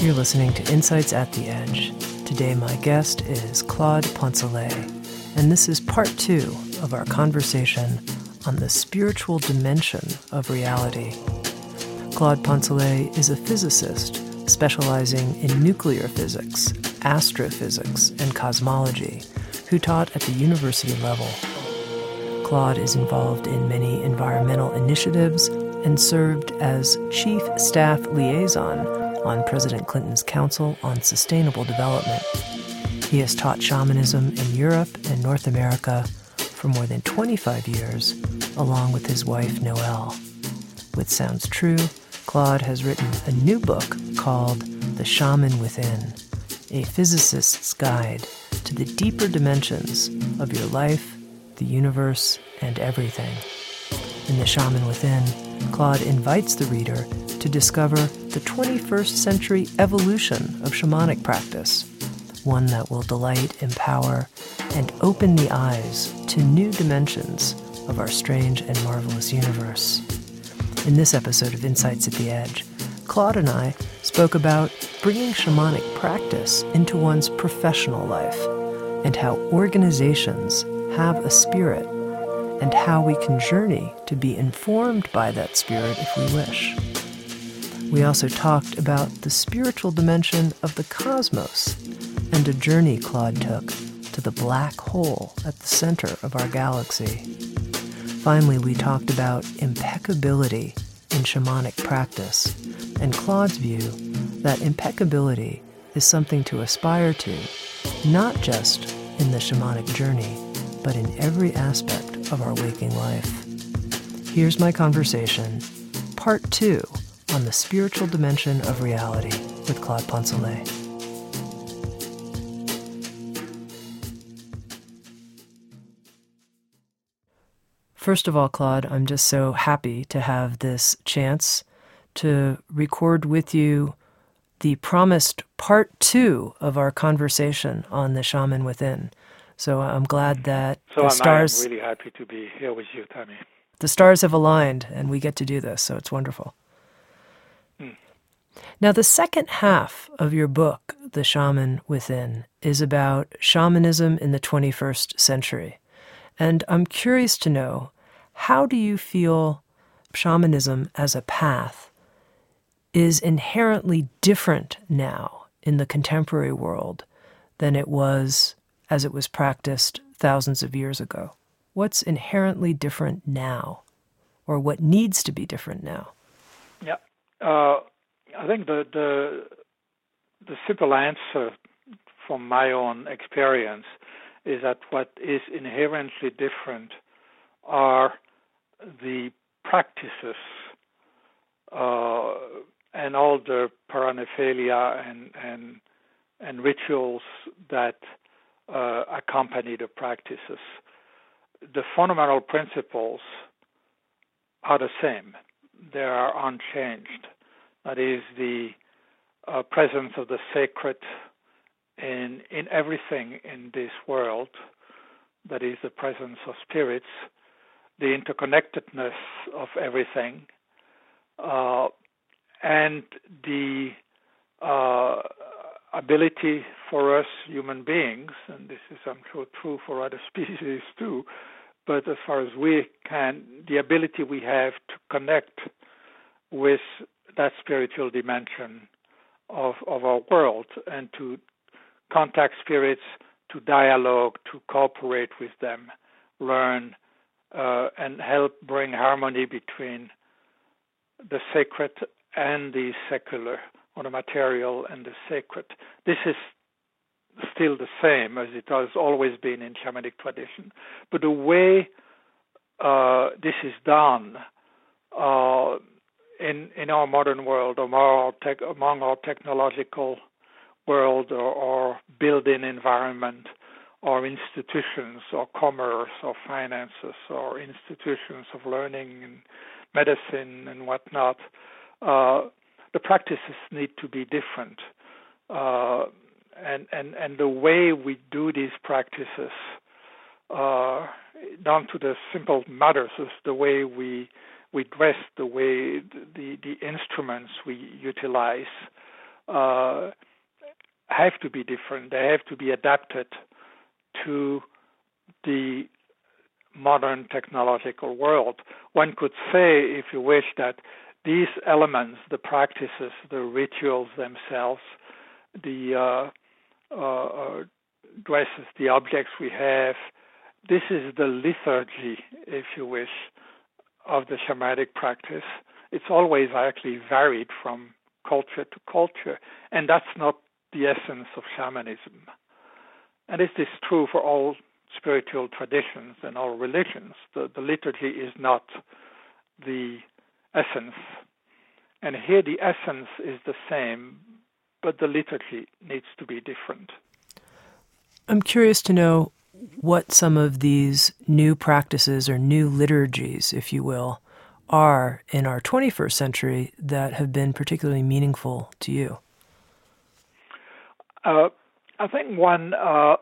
You're listening to Insights at the Edge. Today, my guest is Claude Poncelet, and this is part two of our conversation on the spiritual dimension of reality. Claude Poncelet is a physicist specializing in nuclear physics, astrophysics, and cosmology, who taught at the university level. Claude is involved in many environmental initiatives and served as chief staff liaison on President Clinton's Council on Sustainable Development. He has taught shamanism in Europe and North America for more than 25 years, along with his wife Noelle. With Sounds True, Claude has written a new book called The Shaman Within, a physicist's guide to the deeper dimensions of your life, the universe, and everything. In The Shaman Within, Claude invites the reader to discover the 21st century evolution of shamanic practice, one that will delight, empower, and open the eyes to new dimensions of our strange and marvelous universe. In this episode of Insights at the Edge, Claude and I spoke about bringing shamanic practice into one's professional life and how organizations have a spirit and how we can journey to be informed by that spirit if we wish. We also talked about the spiritual dimension of the cosmos and a journey Claude took to the black hole at the center of our galaxy. Finally, we talked about impeccability in shamanic practice and Claude's view that impeccability is something to aspire to, not just in the shamanic journey, but in every aspect of our waking life. Here's my conversation, part two on the spiritual dimension of reality with Claude Poncelet. First of all, Claude, I'm just so happy to have this chance to record with you the promised part two of our conversation on the shaman within. So uh, I'm glad mm. that so the I'm, stars. I'm really happy to be here with you, Tami. The stars have aligned, and we get to do this, so it's wonderful. Mm. Now, the second half of your book, The Shaman Within, is about shamanism in the 21st century. And I'm curious to know how do you feel shamanism as a path is inherently different now in the contemporary world than it was as it was practiced thousands of years ago? What's inherently different now, or what needs to be different now? Yeah. Uh, I think the the the simple answer from my own experience is that what is inherently different are the practices uh, and all the paraphernalia and and and rituals that uh, accompany the practices. The fundamental principles are the same; they are unchanged. That is the uh, presence of the sacred in in everything in this world. That is the presence of spirits, the interconnectedness of everything, uh, and the uh, ability for us human beings, and this is, I'm sure, true for other species too, but as far as we can, the ability we have to connect with that spiritual dimension of, of our world and to contact spirits, to dialogue, to cooperate with them, learn, uh, and help bring harmony between the sacred and the secular, the material and the sacred. This is still the same as it has always been in shamanic tradition, but the way uh, this is done uh, in in our modern world, among our, tech, among our technological world or, or built-in environment, or institutions, or commerce, or finances, or institutions of learning and medicine and whatnot, uh, the practices need to be different. Uh, and, and, and the way we do these practices, uh, down to the simple matters, is the way we we dress, the way the the instruments we utilize, uh, have to be different. They have to be adapted to the modern technological world. One could say, if you wish, that these elements, the practices, the rituals themselves, the uh, uh, uh, dresses, the objects we have. This is the liturgy, if you wish, of the shamanic practice. It's always actually varied from culture to culture, and that's not the essence of shamanism. And this is true for all spiritual traditions and all religions. The, the liturgy is not the essence. And here the essence is the same, but the liturgy needs to be different. I'm curious to know what some of these new practices or new liturgies, if you will, are in our 21st century that have been particularly meaningful to you. Uh, I think one uh,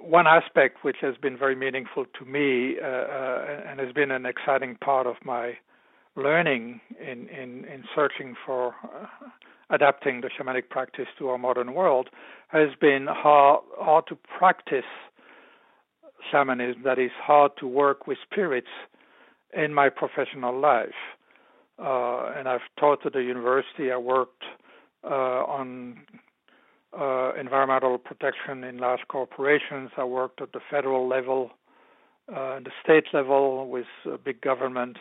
one aspect which has been very meaningful to me uh, uh and has been an exciting part of my learning in, in, in searching for uh, adapting the shamanic practice to our modern world has been how, how to practice shamanism, that is, how to work with spirits in my professional life. Uh, and I've taught at the university, I worked uh, on uh, environmental protection in large corporations, I worked at the federal level, uh, the state level with big government.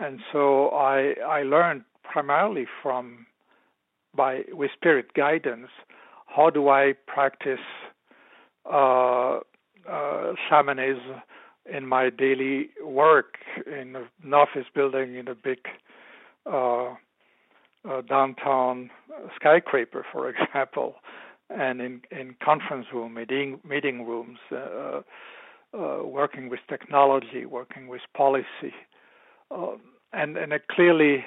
And so I, I learned primarily from by with spirit guidance, how do I practice uh, uh, shamanism in my daily work in an office building in a big uh, uh, downtown skyscraper, for example, and in, in conference room, meeting meeting rooms, uh, uh, working with technology, working with policy, um, and and it clearly,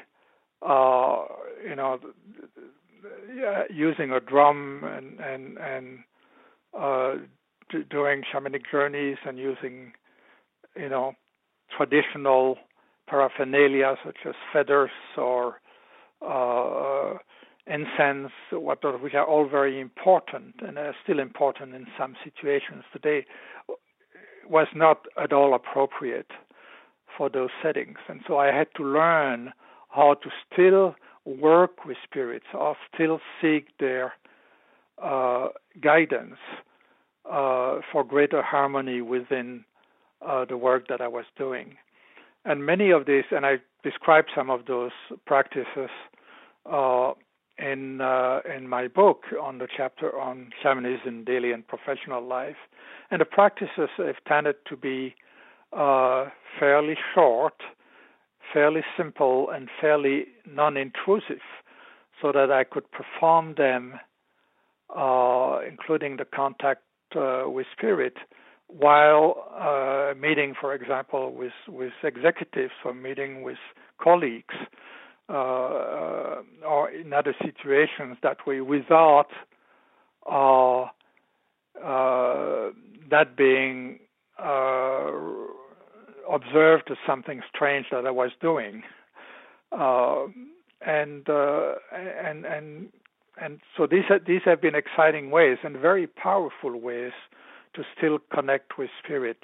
uh, you know, using a drum and and and uh, doing shamanic journeys and using, you know, traditional paraphernalia such as feathers or uh, incense, what which are all very important and are still important in some situations today, was not at all appropriate for those settings. And so I had to learn how to still work with spirits or still seek their uh, guidance uh, for greater harmony within uh, the work that I was doing. And many of these, and I describe some of those practices uh, in uh, in my book on the chapter on shamanism, daily and professional life. And the practices have tended to be uh, fairly short, fairly simple, and fairly non-intrusive, so that I could perform them, uh, including the contact uh, with spirit, while uh, meeting, for example, with with executives or meeting with colleagues uh, or in other situations that way without uh, that being uh, observed something strange that I was doing. Uh, and uh, and and and so these are, these have been exciting ways and very powerful ways to still connect with spirit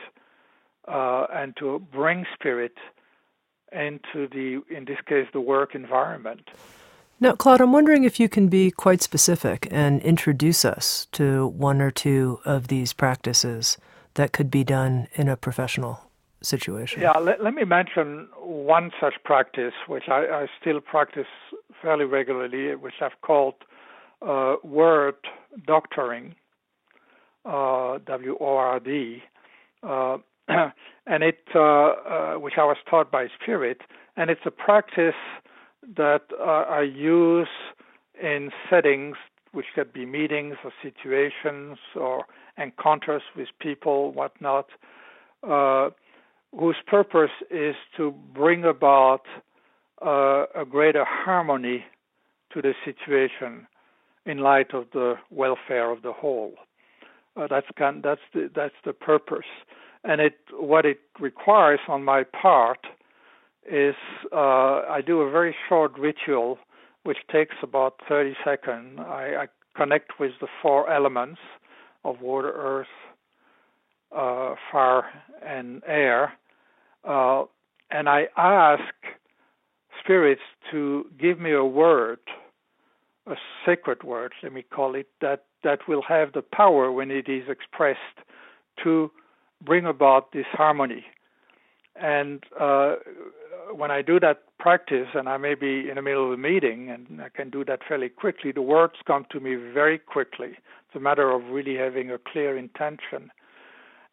and to bring spirit into the, in this case, the work environment. Now, Claude, I'm wondering if you can be quite specific and introduce us to one or two of these practices that could be done in a professional situation. Yeah, let, let me mention one such practice, which I, I, still practice fairly regularly, which I've called uh, word doctoring. uh, W O R D, uh, and it uh, uh, which I was taught by Spirit, and it's a practice that I use in settings which could be meetings or situations or encounters with people, whatnot, uh, whose purpose is to bring about uh, a greater harmony to the situation in light of the welfare of the whole. Uh, that's kind, that's the that's the purpose, and it what it requires on my part is uh, I do a very short ritual which takes about 30 seconds. I, I connect with the four elements of water, earth, uh, fire, and air, uh, and I ask spirits to give me a word, a sacred word, let me call it, that, that will have the power when it is expressed to bring about this harmony. And uh, when I do that practice, and I may be in the middle of a meeting, and I can do that fairly quickly, the words come to me very quickly. It's a matter of really having a clear intention.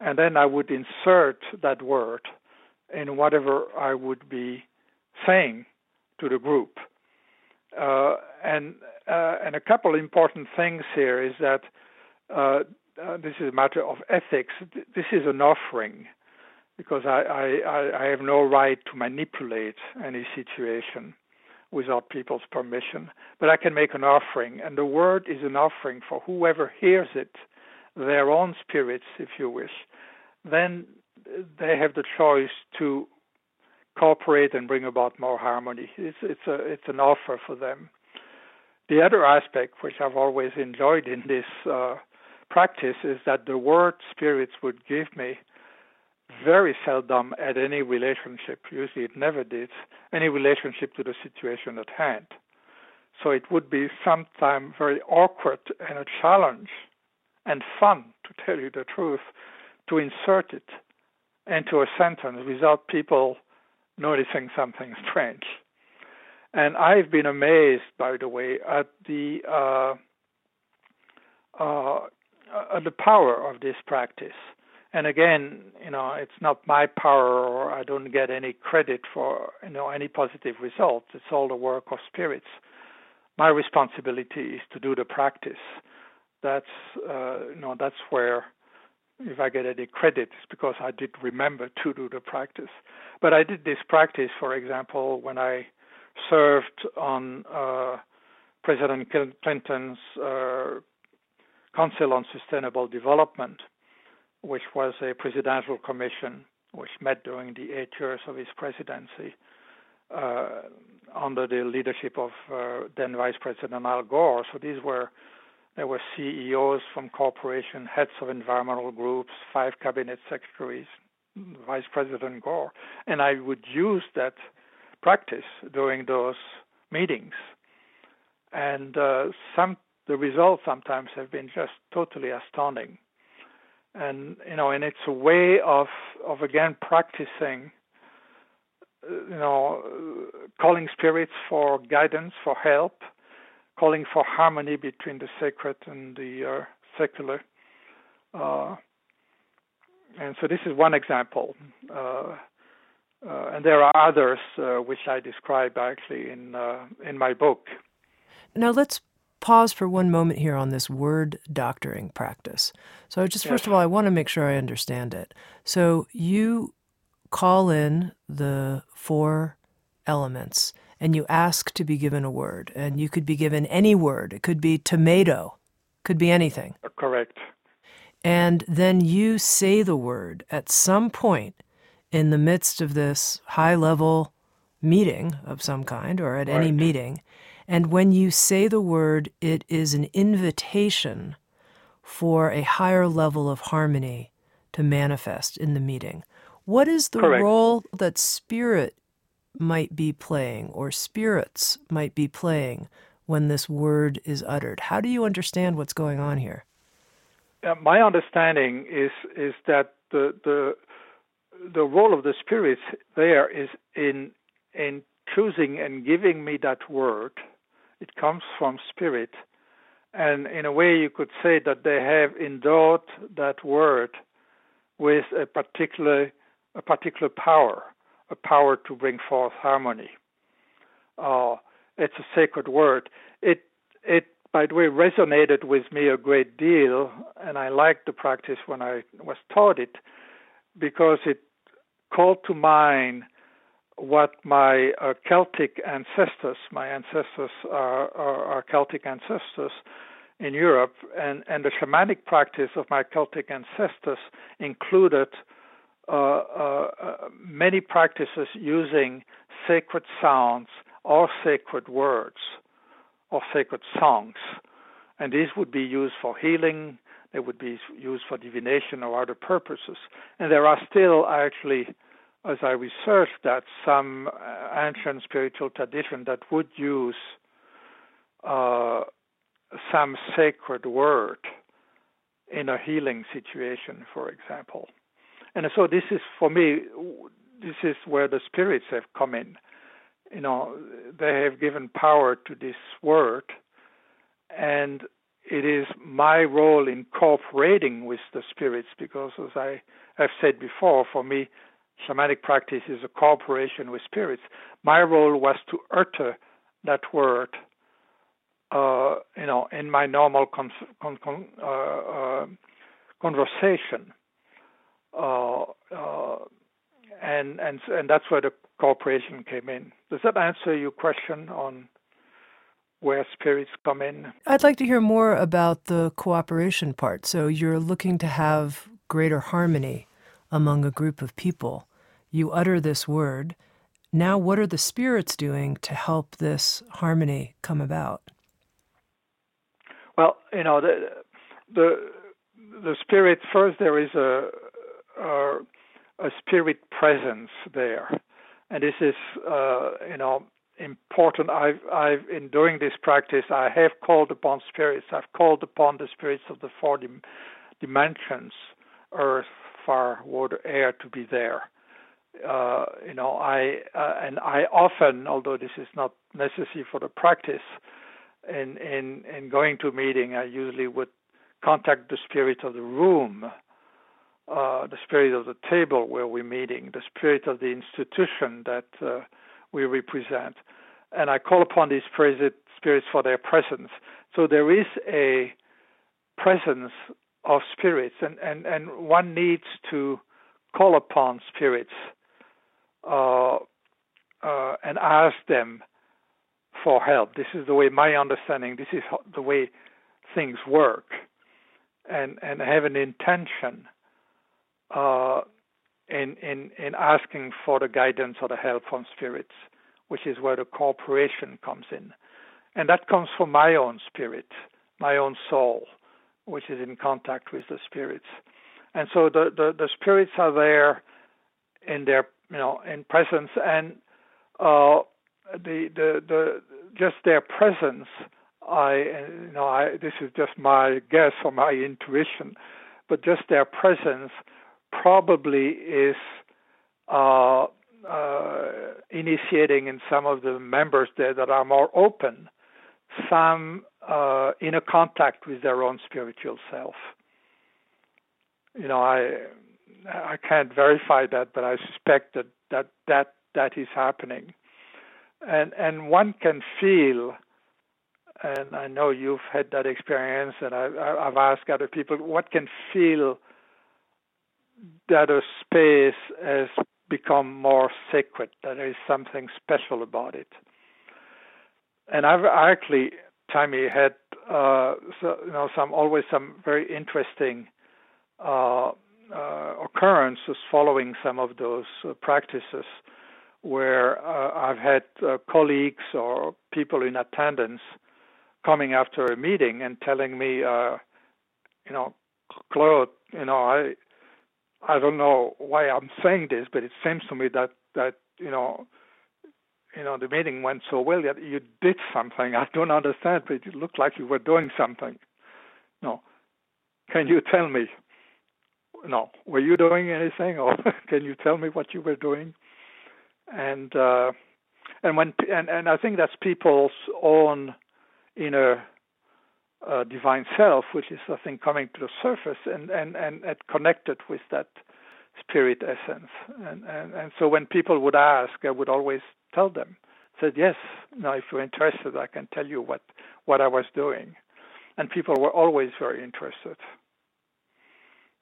And then I would insert that word in whatever I would be saying to the group. Uh, and uh, and a couple important things here is that uh, uh this is a matter of ethics. This is an offering because I, I, I have no right to manipulate any situation without people's permission. But I can make an offering, and the word is an offering for whoever hears it, their own spirits, if you wish. Then they have the choice to cooperate and bring about more harmony. It's it's a it's an offer for them. The other aspect, which I've always enjoyed in this uh, practice, is that the word spirits would give me very seldom had any relationship. Usually, it never did any relationship to the situation at hand. So it would be sometimes very awkward and a challenge and fun, to tell you the truth, to insert it into a sentence without people noticing something strange. And I've been amazed, by the way, at the uh, uh, at the power of this practice. And again, you know, it's not my power, or I don't get any credit for you know any positive results. It's all the work of spirits. My responsibility is to do the practice. That's uh, that's where if I get any credit, it's because I did remember to do the practice. But I did this practice, for example, when I served on uh, President Clinton's uh, Council on Sustainable Development, which was a presidential commission which met during the eight years of his presidency uh, under the leadership of uh, then Vice President Al Gore. So these were there were CEOs from corporation, heads of environmental groups, five cabinet secretaries, Vice President Gore, and I would use that practice during those meetings. And uh, some the results sometimes have been just totally astounding. And you know, and it's a way of of again practicing uh, you know, calling spirits for guidance, for help, calling for harmony between the sacred and the uh, secular. Uh, and so this is one example. Uh, uh and there are others uh, which I describe actually in uh, in my book. Now let's pause for one moment here on this word doctoring practice. So just yes. first of all, I want to make sure I understand it. So you call in the four elements and you ask to be given a word, and you could be given any word. It could be tomato, could be anything. Uh, correct. And then you say the word at some point in the midst of this high level meeting of some kind or at right. any meeting. And when you say the word, it is an invitation for a higher level of harmony to manifest in the meeting. What is the Correct. role that spirit might be playing or spirits might be playing when this word is uttered? How do you understand what's going on here? Uh, my understanding is is that the the the role of the spirits there is in in choosing and giving me that word. It comes from spirit, and in a way, you could say that they have endowed that word with a particular a particular power, a power to bring forth harmony. Uh, it's a sacred word. It it by the way resonated with me a great deal, and I liked the practice when I was taught it because it called to mind what my uh, Celtic ancestors, my ancestors are, are, are, Celtic ancestors in Europe, and, and the shamanic practice of my Celtic ancestors included many practices using sacred sounds or sacred words or sacred songs. And these would be used for healing, they would be used for divination or other purposes. And there are still actually as I researched that, some uh, ancient spiritual tradition that would use uh, some sacred word in a healing situation, for example. And so this is, for me, this is where the spirits have come in. You know, they have given power to this word, and it is my role in cooperating with the spirits because, as I have said before, for me, shamanic practice is a cooperation with spirits. My role was to utter that word, uh, you know, in my normal con- con- con- uh, uh, conversation, uh, uh, and and and that's where the cooperation came in. Does that answer your question on? Where spirits come in. I'd like to hear more about the cooperation part. So, you're looking to have greater harmony among a group of people. You utter this word. Now, what are the spirits doing to help this harmony come about? Well, you know, the the, the spirit first. There is a, a, a spirit presence there, and this is uh, you know important. I've I've in doing this practice, I have called upon spirits. I've called upon the spirits of the four dim- dimensions, earth, fire, water, air, to be there. Uh, you know, I uh, and I often, although this is not necessary for the practice, in in in going to a meeting, I usually would contact the spirit of the room, uh, the spirit of the table where we're meeting, the spirit of the institution that uh, we represent, and I call upon these spirits for their presence. So there is a presence of spirits, and, and, and one needs to call upon spirits uh, uh, and ask them for help. This is the way my understanding. This is the way things work, and and have an intention uh, in in in asking for the guidance or the help from spirits, which is where the cooperation comes in, and that comes from my own spirit, my own soul which is in contact with the spirits. And so the, the, the spirits are there in their you know in presence and uh, the, the the just their presence I you know I this is just my guess or my intuition, but just their presence probably is uh, uh, initiating in some of the members there that are more open some uh, inner contact with their own spiritual self. You know, I I can't verify that, but I suspect that that that, that is happening, and and one can feel. And I know you've had that experience, and I, I've asked other people what can feel that a space has become more sacred, that there is something special about it. And I've actually, Tami, had uh, so, you know some always some very interesting uh, uh, occurrences following some of those uh, practices, where uh, I've had uh, colleagues or people in attendance coming after a meeting and telling me, you know, Claude, you know, I I don't know why I'm saying this, but it seems to me that that you know you know, the meeting went so well that you did something. I don't understand, but it looked like you were doing something. No. Can you tell me? No. Were you doing anything, or can you tell me what you were doing? And uh, and when and and I think that's people's own inner uh, divine self, which is I think coming to the surface and and and, and connected with that spirit essence. And, and and so when people would ask, I would always tell them, said yes, now if you're interested, I can tell you what what I was doing, and people were always very interested.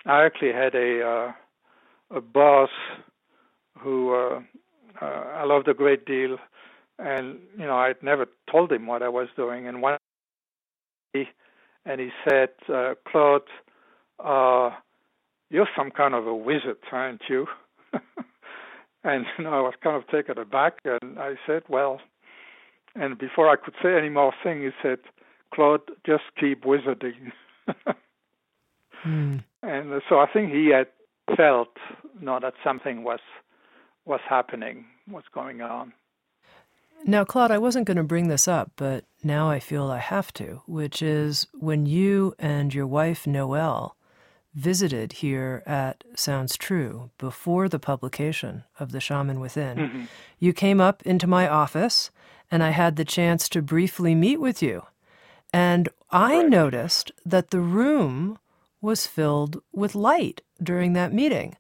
I actually had a uh, a boss who uh, uh, I loved a great deal, and you know I'd never told him what I was doing, and one and he said, uh, Claude, uh, you're some kind of a wizard, aren't you? and you know, I was kind of taken aback, and I said, well, and before I could say any more thing, he said, Claude, just keep wizarding. mm. And so I think he had felt, you know, that something was was happening, was going on. Now, Claude, I wasn't going to bring this up, but now I feel I have to, which is when you and your wife, Noelle, visited here at Sounds True before the publication of The Shaman Within, mm-hmm. you came up into my office and I had the chance to briefly meet with you. And I right. noticed that the room was filled with light during that meeting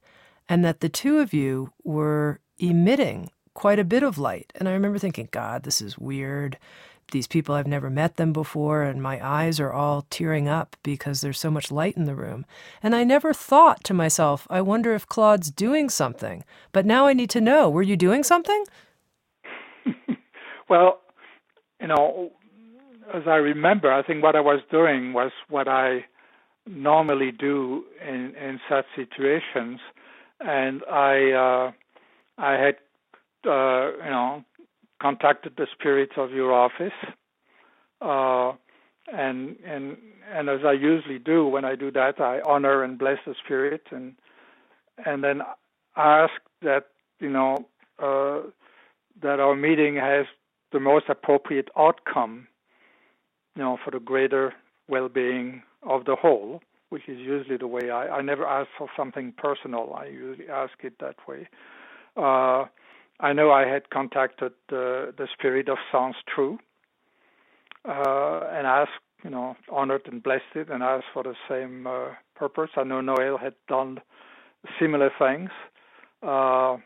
and that the two of you were emitting quite a bit of light. And I remember thinking, God, this is weird. These people, I've never met them before, and my eyes are all tearing up because there's so much light in the room. And I never thought to myself, I wonder if Claude's doing something. But now I need to know, were you doing something? well, you know, as I remember, I think what I was doing was what I normally do in, in such situations. And I, uh, I had uh, you know, contacted the spirits of your office, uh, and and and as I usually do when I do that, I honor and bless the spirit, and and then ask that you know uh, that our meeting has the most appropriate outcome, you know, for the greater well-being of the whole, which is usually the way I, I never ask for something personal. I usually ask it that way. Uh, I know I had contacted the the spirit of Sounds True uh, and asked, you know, honored and blessed it, and asked for the same uh, purpose. I know Noelle had done similar things. Uh,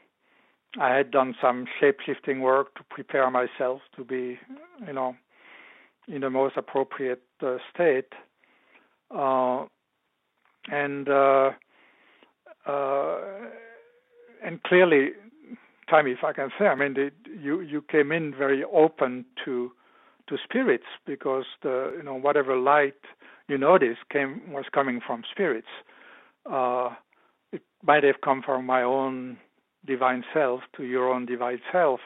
I had done some shape shifting work to prepare myself to be, you know, in the most appropriate uh, state. Uh, and uh, uh, and clearly Tami, if I can say, I mean, the, you you came in very open to to spirits because the you know whatever light you noticed came was coming from spirits. Uh, it might have come from my own divine self to your own divine self,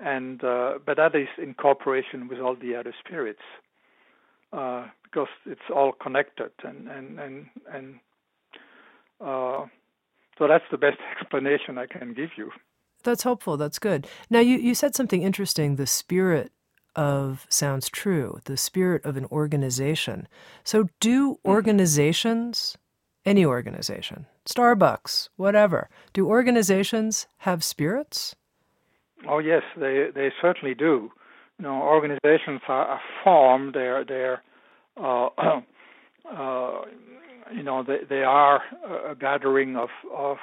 and uh, but that is in cooperation with all the other spirits uh, because it's all connected and and and and. Uh, so that's the best explanation I can give you. That's helpful. That's good. Now, you, you said something interesting the spirit of sounds true, the spirit of an organization. So, do mm-hmm. organizations, any organization, Starbucks, whatever, do organizations have spirits? Oh, yes, they, they certainly do. You know, organizations are, are formed, they're, they're uh, uh, you know, they, they are a gathering of, of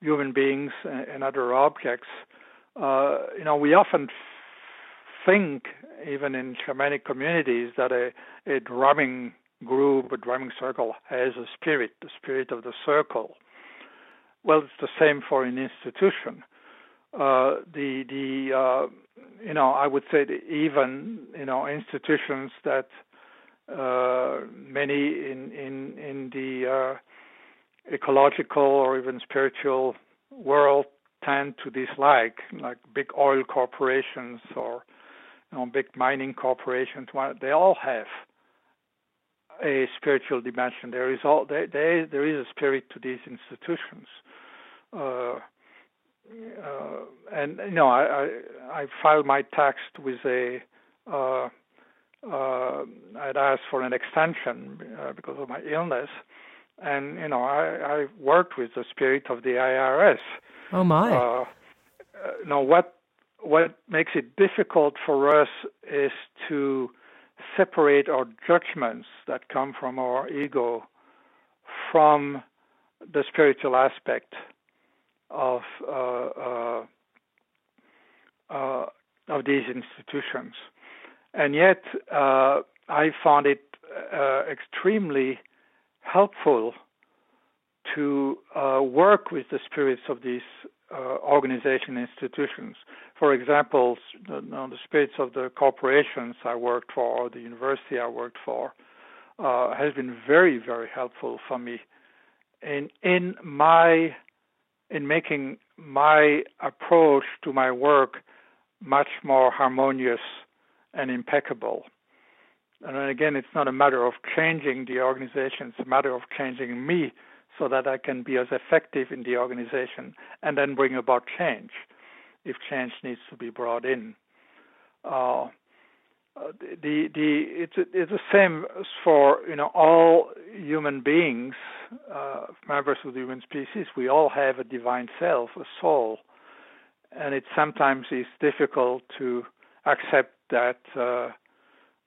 human beings and other objects. Uh, you know, we often think, even in shamanic communities, that a, a drumming group, a drumming circle, has a spirit, the spirit of the circle. Well, it's the same for an institution. Uh, the the uh, you know I would say even you know institutions that uh, many in in in the uh, ecological or even spiritual world tend to dislike, like big oil corporations or you know, big mining corporations. They all have a spiritual dimension. There is all there, there, is a spirit to these institutions. Uh, uh, and you know, I, I, I filed my text with a. Uh, uh, I'd asked for an extension uh, because of my illness, and you know I, I worked with the spirit of the IRS. Oh my! Uh, uh, know what what makes it difficult for us is to separate our judgments that come from our ego from the spiritual aspect of uh, uh, uh, of these institutions, and yet uh, I found it uh, extremely helpful to uh, work with the spirits of these organization institutions. For example, the, you know, the spirits of the corporations I worked for or the university I worked for has been very, very helpful for me in in my in making my approach to my work much more harmonious and impeccable. And again, it's not a matter of changing the organization, it's a matter of changing me so that I can be as effective in the organization and then bring about change if change needs to be brought in. Uh, the the it's it's the same for you know all human beings, uh, members of the human species. We all have a divine self, a soul, and it sometimes is difficult to accept that uh,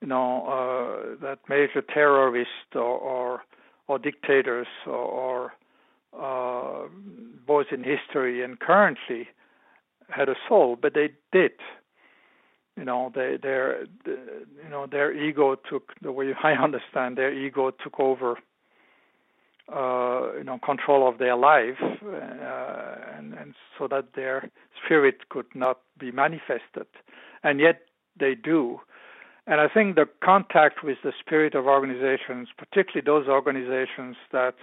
you know uh, that major terrorists or or, or dictators or, or uh, both in history and currently had a soul, but they did. You know they their you know their ego took the way I understand their ego took over uh, you know control of their life uh, and and so that their spirit could not be manifested. And yet they do and I think the contact with the spirit of organizations particularly those organizations that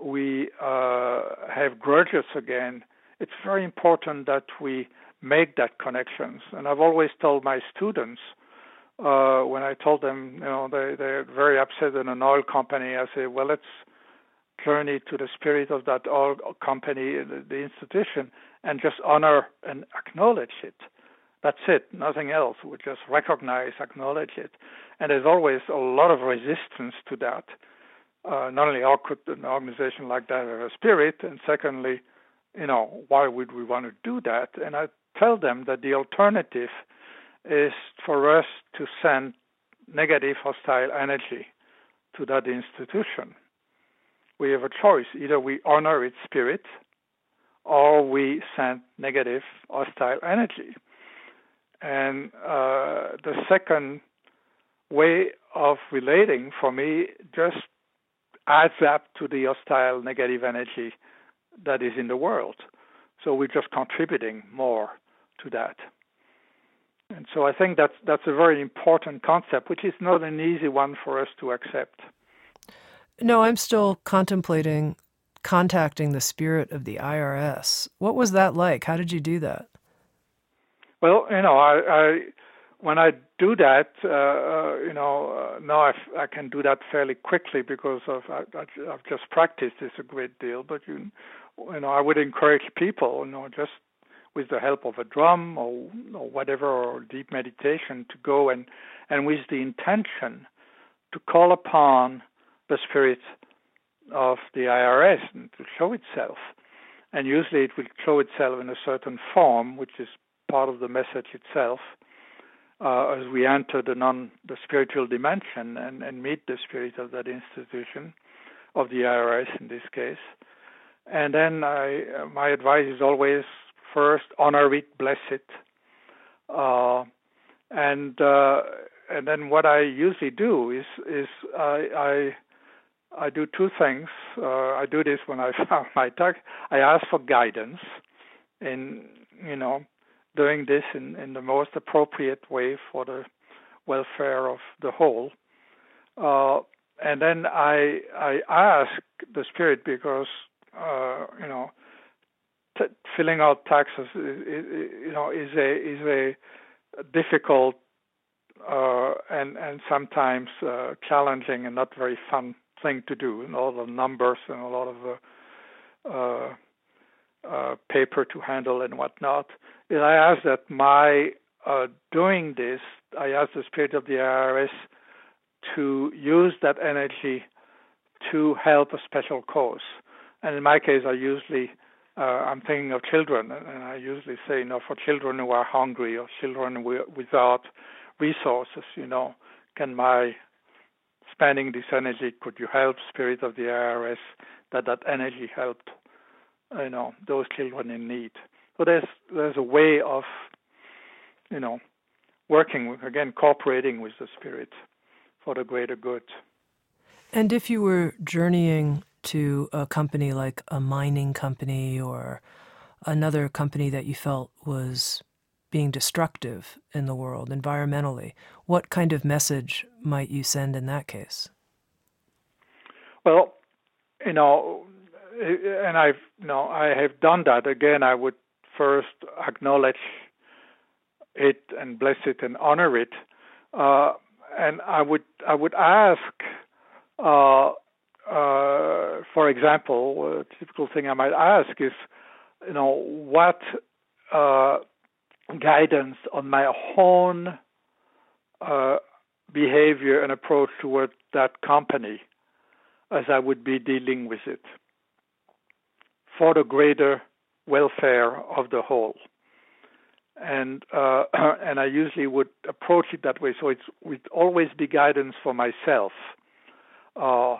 we uh, have grudges again it's very important that we make that connections. And I've always told my students uh, when I told them, you know, they they're very upset in an oil company. I say, well, let's journey to the spirit of that oil company, the, the institution, and just honor and acknowledge it. That's it, nothing else. We just recognize, acknowledge it. And there's always a lot of resistance to that. Uh, not only how could an organization like that have a spirit, and secondly, you know, why would we want to do that? And I tell them that the alternative is for us to send negative hostile energy to that institution. We have a choice either we honor its spirit or we send negative hostile energy. And uh, the second way of relating for me just adds up to the hostile negative energy that is in the world. So we're just contributing more to that. And so I think that's that's a very important concept, which is not an easy one for us to accept. No, I'm still contemplating contacting the spirit of the IRS. What was that like? How did you do that? Well, you know, I, I when I do that, uh, uh, you know, uh, now I've, i can do that fairly quickly because of I, have just practiced this a great deal. But you, you know, I would encourage people, you know, just with the help of a drum or, or whatever, or deep meditation, to go and, and with the intention to call upon the spirit of the IRS and to show itself. And usually it will show itself in a certain form, which is part of the message itself, uh, as we enter the non the spiritual dimension and, and meet the spirit of that institution, of the IRS in this case. And then I, my advice is always first honor it, bless it, uh, and uh, and then what I usually do is is I I, I do two things. Uh, I do this when I found my talk. I ask for guidance in you know doing this in, in the most appropriate way for the welfare of the whole. Uh, and then I I ask the spirit because uh, you know, t- filling out taxes, you know, is a is a difficult uh, and and sometimes uh, challenging and not very fun thing to do, and all the numbers and a lot of uh, uh, paper to handle and whatnot. And I ask that my uh, doing this, I ask the spirit of the IRS to use that energy to help a special cause. And in my case, I usually uh, I'm thinking of children, and I usually say, you know, for children who are hungry or children without resources, you know, can my spending this energy, could you help spirit of the IRS that that energy helped, you know, those children in need. So there's there's a way of, you know, working again, cooperating with the spirit for the greater good. And if you were journeying to a company like a mining company or another company that you felt was being destructive in the world environmentally, what kind of message might you send in that case? Well, you know, and I've you know I have done that. Again, I would first acknowledge it and bless it and honor it, uh, and I would I would ask, uh, uh, for example, a typical thing I might ask is, you know, what uh, guidance on my own uh, behavior and approach toward that company as I would be dealing with it. For the greater welfare of the whole. And uh, and I usually would approach it that way. So it would always be guidance for myself. Uh,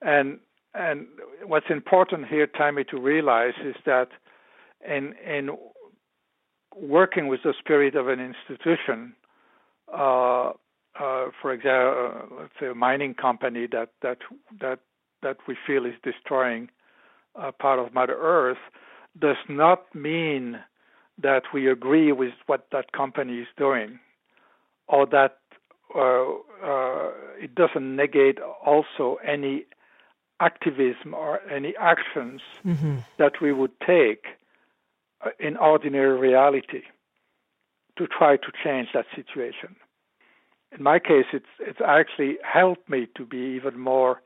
and and what's important here, Tami, to realize is that in in working with the spirit of an institution, uh, uh, for example, uh, let's say a mining company that that that that we feel is destroying a part of Mother Earth, does not mean that we agree with what that company is doing, or that uh, uh, it doesn't negate also any activism or any actions mm-hmm. that we would take uh, in ordinary reality to try to change that situation. In my case, it's it's actually helped me to be even more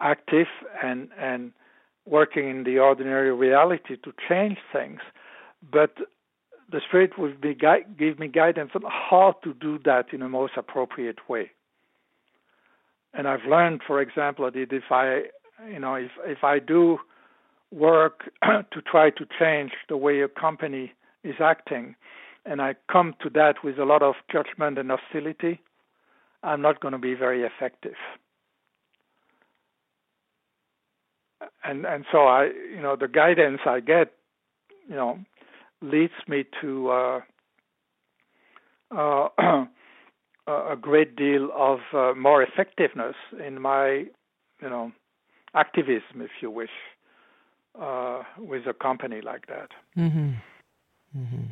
active and and working in the ordinary reality to change things. But the spirit will be gui- give me guidance on how to do that in the most appropriate way. And I've learned, for example, that if I, you know, if if I do work to try to change the way a company is acting, and I come to that with a lot of judgment and hostility, I'm not going to be very effective. And and so I, you know, the guidance I get, you know, leads me to uh, uh, a great deal of uh, more effectiveness in my, you know, activism, if you wish uh, with a company like that. Mm-hmm. Mm-hmm.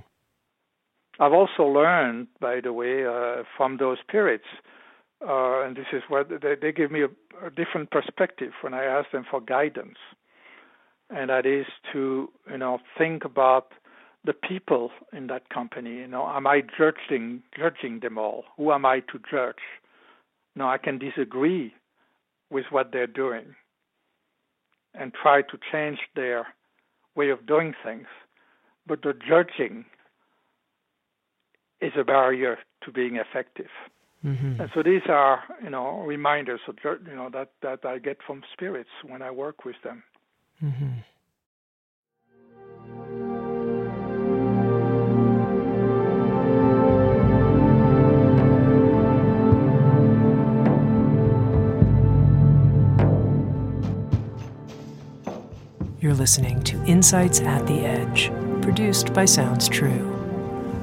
I've also learned, by the way, uh, from those spirits, uh, and this is what they, they give me a, a, different perspective when I ask them for guidance, and that is to you know think about the people in that company. You know, am I judging judging them all? Who am I to judge? No, I can disagree with what they're doing and try to change their way of doing things. But the judging is a barrier to being effective. Mm-hmm. And so these are, you know, reminders of, you know, that, that I get from spirits when I work with them. Mm-hmm. You're listening to Insights at the Edge, produced by Sounds True.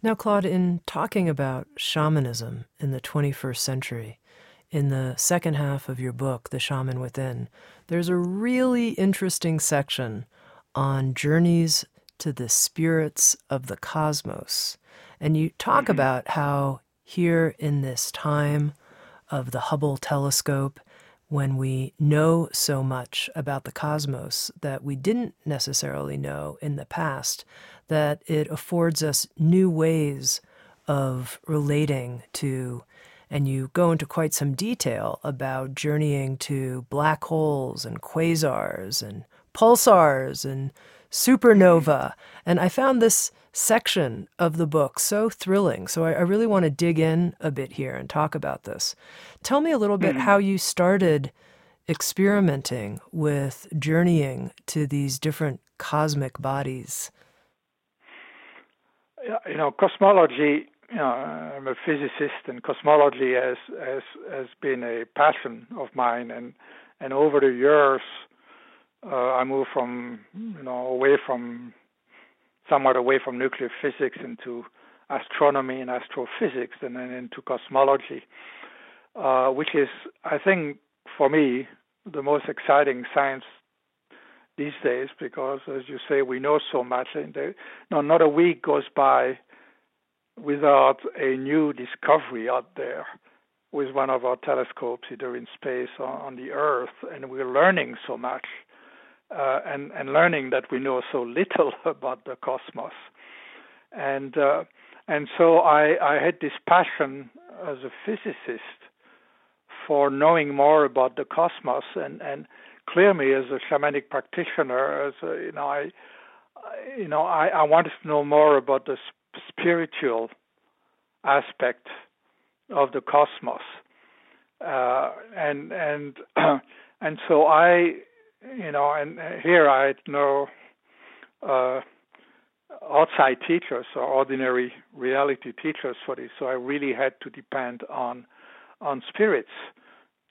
Now, Claude, in talking about shamanism in the 21st century, in the second half of your book, The Shaman Within, there's a really interesting section on journeys to the spirits of the cosmos. And you talk mm-hmm. about how here in this time of the Hubble telescope, when we know so much about the cosmos that we didn't necessarily know in the past, that it affords us new ways of relating to and you go into quite some detail about journeying to black holes and quasars and pulsars and supernova. And I found this section of the book so thrilling. So I, I really want to dig in a bit here and talk about this. Tell me a little bit mm-hmm. how you started experimenting with journeying to these different cosmic bodies. You know, cosmology. You know, I'm a physicist, and cosmology has has has been a passion of mine. And and over the years, uh, I moved from you know away from somewhat away from nuclear physics into astronomy and astrophysics, and then into cosmology, uh, which is, I think, for me, the most exciting science these days because, as you say, we know so much. And there, no, not a week goes by without a new discovery out there with one of our telescopes, either in space or on the Earth, and we're learning so much, uh, and and learning that we know so little about the cosmos, and uh, and so I I had this passion as a physicist for knowing more about the cosmos and and clearly as a shamanic practitioner as a, you know I you know I, I wanted to know more about the spiritual aspect of the cosmos. Uh, and and and so I you know and here I had no uh, outside teachers or ordinary reality teachers for this so I really had to depend on on spirits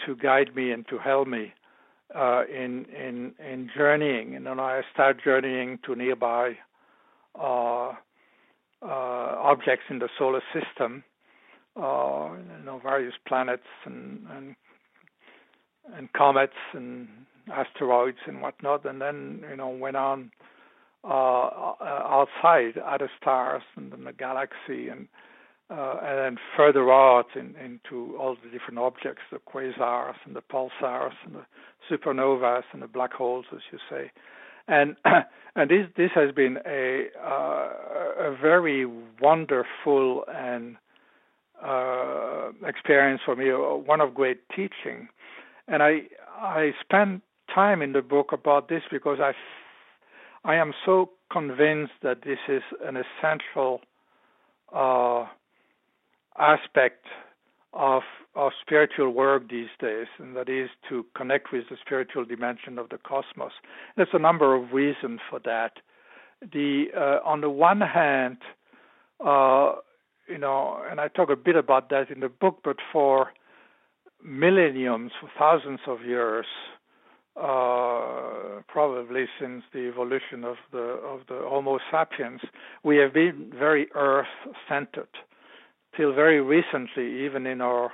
to guide me and to help me uh, in in in journeying. And then I start journeying to nearby uh, uh, objects in the solar system, uh, you know, various planets and, and and comets and asteroids and whatnot. And then you know went on uh, outside other stars and then the galaxy and uh, and then further out in, into all the different objects, the quasars and the pulsars and the supernovas and the black holes, as you say. And and this this has been a uh, a very wonderful and uh, experience for me, one of great teaching. And I I spend time in the book about this because I I am so convinced that this is an essential uh, aspect of of spiritual work these days, and that is to connect with the spiritual dimension of the cosmos. There's a number of reasons for that. The uh, on the one hand, uh, you know, and I talk a bit about that in the book, but for millenniums, for thousands of years, uh, probably since the evolution of the of the Homo sapiens, we have been very Earth-centered till very recently, even in our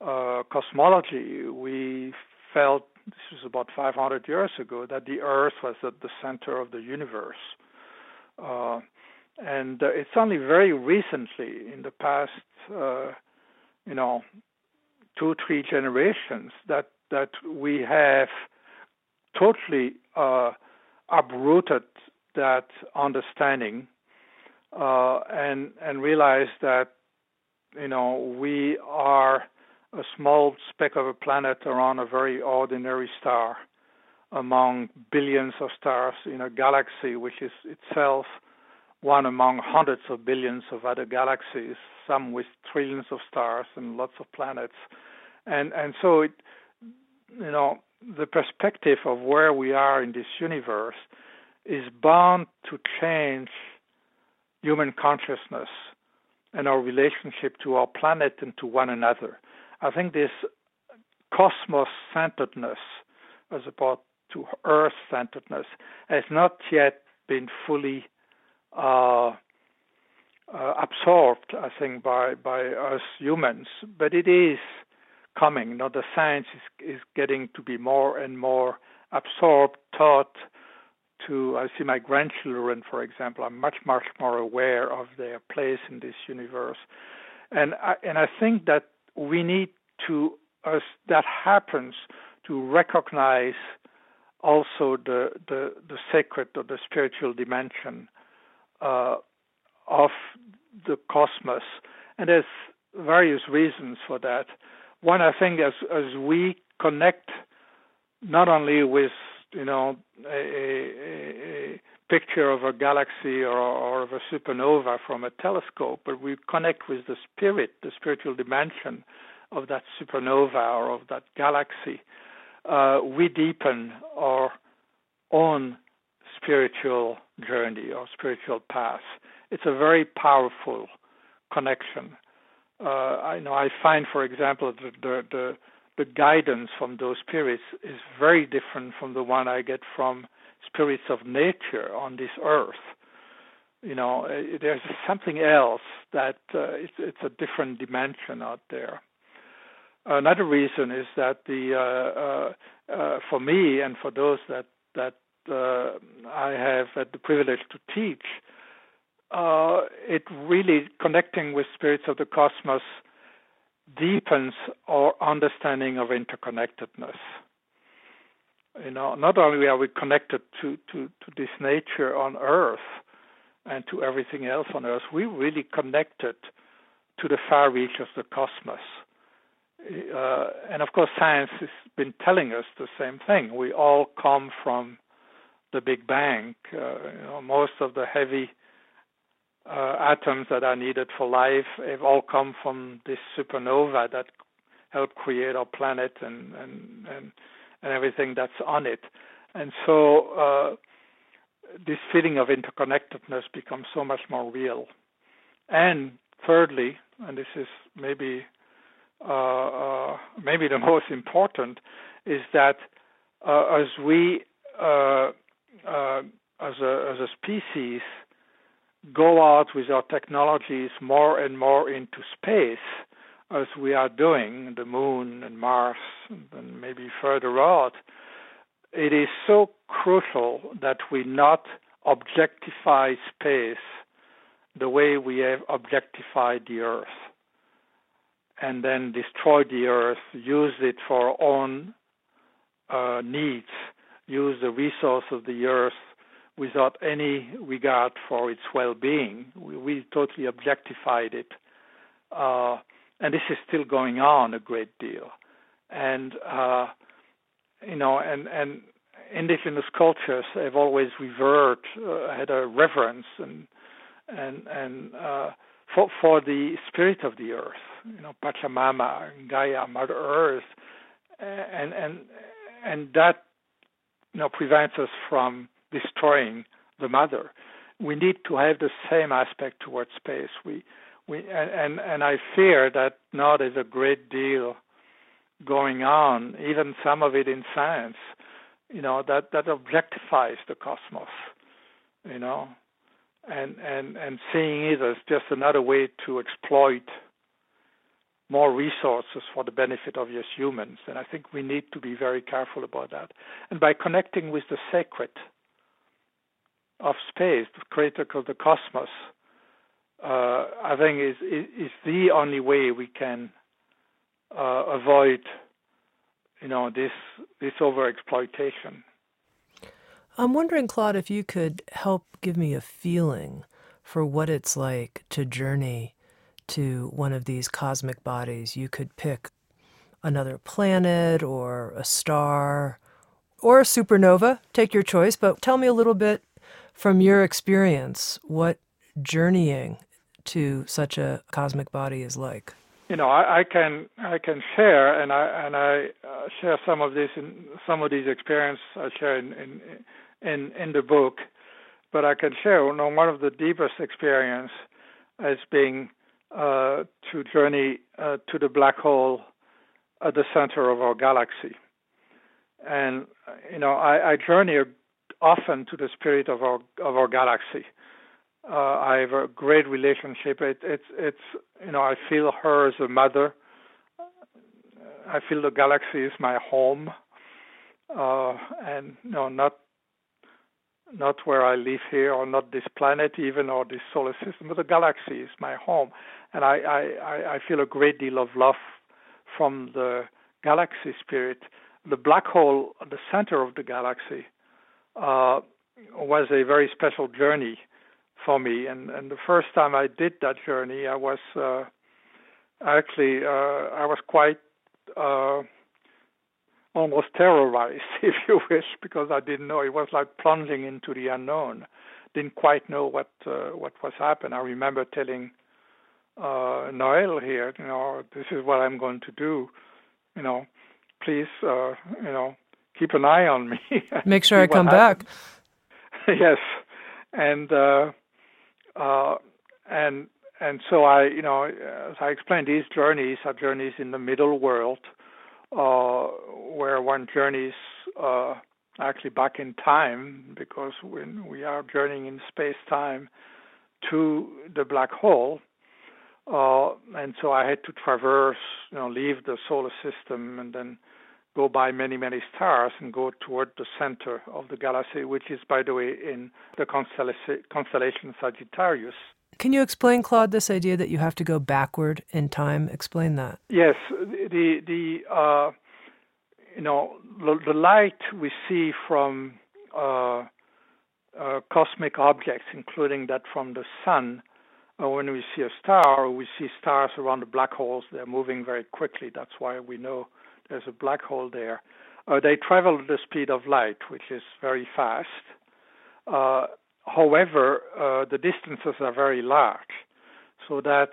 uh, cosmology, we felt this was about 500 years ago that the Earth was at the center of the universe. Uh, and uh, it's only very recently, in the past, uh, you know, two three generations, that that we have totally uh, uprooted that understanding uh, and and realized that you know, we are a small speck of a planet around a very ordinary star among billions of stars in a galaxy which is itself one among hundreds of billions of other galaxies, some with trillions of stars and lots of planets. And and so it you know, the perspective of where we are in this universe is bound to change human consciousness and our relationship to our planet and to one another. I think this cosmos centeredness, as opposed to Earth centeredness, has not yet been fully uh, uh, absorbed, I think, by, by us humans, but it is coming. Now, the science is, is getting to be more and more absorbed, taught, to I see my grandchildren, for example, I'm much much more aware of their place in this universe, and I, and I think that we need to as that happens to recognize also the the, the sacred or the spiritual dimension uh, of the cosmos, and there's various reasons for that. One, I think, as as we connect not only with you know a, a, a picture of a galaxy or, or of a supernova from a telescope, but we connect with the spirit, the spiritual dimension of that supernova or of that galaxy. Uh, we deepen our own spiritual journey or spiritual path. It's a very powerful connection. Uh, I know I find, for example, the, the, the the guidance from those spirits is very different from the one I get from spirits of nature on this earth. You know, uh, there's something else that uh, it's, it's a different dimension out there. Another reason is that the uh, uh, for me and for those that that I have had the privilege to teach, it really connecting with spirits of the cosmos deepens our understanding of interconnectedness. You know, not only are we connected to, to, to this nature on Earth and to everything else on Earth, we're really connected to the far reach of the cosmos. Uh, and of course, science has been telling us the same thing. We all come from the Big Bang. Uh, you know, most of the heavy uh, atoms that are needed for life have all come from this supernova that helped create our planet and and and, and everything that's on it. And so uh, this feeling of interconnectedness becomes so much more real. And thirdly, and this is maybe uh, uh, maybe the most important, is that uh, as we uh, as a as a species go out with our technologies more and more into space, as we are doing, the moon and Mars, and maybe further out, it is so crucial that we not objectify space the way we have objectified the Earth and then destroy the Earth, use it for our own uh, needs, use the resource of the Earth without any regard for its well-being. We, we totally objectified it, uh, and this is still going on a great deal. And uh, you know, and and indigenous cultures have always revered, uh, had a reverence and and and uh, for for the spirit of the earth, you know, Pachamama, Gaia, Mother Earth, and and and that you know prevents us from destroying the mother. We need to have the same aspect towards space. We, we, and, and, I fear that now there's a great deal going on, even some of it in science, you know, that, that objectifies the cosmos, you know, and, and, and seeing it as just another way to exploit more resources for the benefit of us humans. And I think we need to be very careful about that. And by connecting with the sacred, of space, the critical the cosmos, uh, I think is, is, is the only way we can uh, avoid, you know, this this overexploitation. I'm wondering, Claude, if you could help give me a feeling for what it's like to journey to one of these cosmic bodies. You could pick another planet or a star or a supernova, take your choice, but tell me a little bit from your experience, what journeying to such a cosmic body is like? You know, I, I can I can share, and I and I uh, share some of this in some of these experiences I share in in in, in the book, but I can share you know, one of the deepest experience as being uh, to journey uh, to the black hole at the center of our galaxy. And you know, I, I journey often to the spirit of our of our galaxy. Uh, I have a great relationship. It, it's it's you know I feel her as a mother. I feel the galaxy is my home, uh, and you know not not where I live here or not this planet even or this solar system, but the galaxy is my home, and I I, I feel a great deal of love from the galaxy spirit. The black hole at the center of the galaxy uh, was a very special journey for me. And, and the first time I did that journey, I was uh, actually, uh, I was quite uh, almost terrorized, if you wish, because I didn't know. It was like plunging into the unknown. Didn't quite know what uh, what was happening. I remember telling uh, Noelle here, you know, this is what I'm going to do. You know, please, uh, you know, keep an eye on me. Make sure I come happens. back. yes, and uh, uh, and and so I, you know, as I explained, these journeys are journeys in the middle world, uh, where one journeys uh, actually back in time because when we are journeying in space-time to the black hole, uh, and so I had to traverse, you know, leave the solar system and then go by many, many stars and go toward the center of the galaxy, which is, by the way, in the constellation Sagittarius. Can you explain, Claude, this idea that you have to go backward in time? Explain that. Yes, the the uh, you know the, the, light we see from uh, uh, cosmic objects, including that from the sun. Uh, when we see a star, we see stars around the black holes. They're moving very quickly. That's why we know there's a black hole there. Uh, they travel at the speed of light, which is very fast. Uh, however, uh, the distances are very large, so that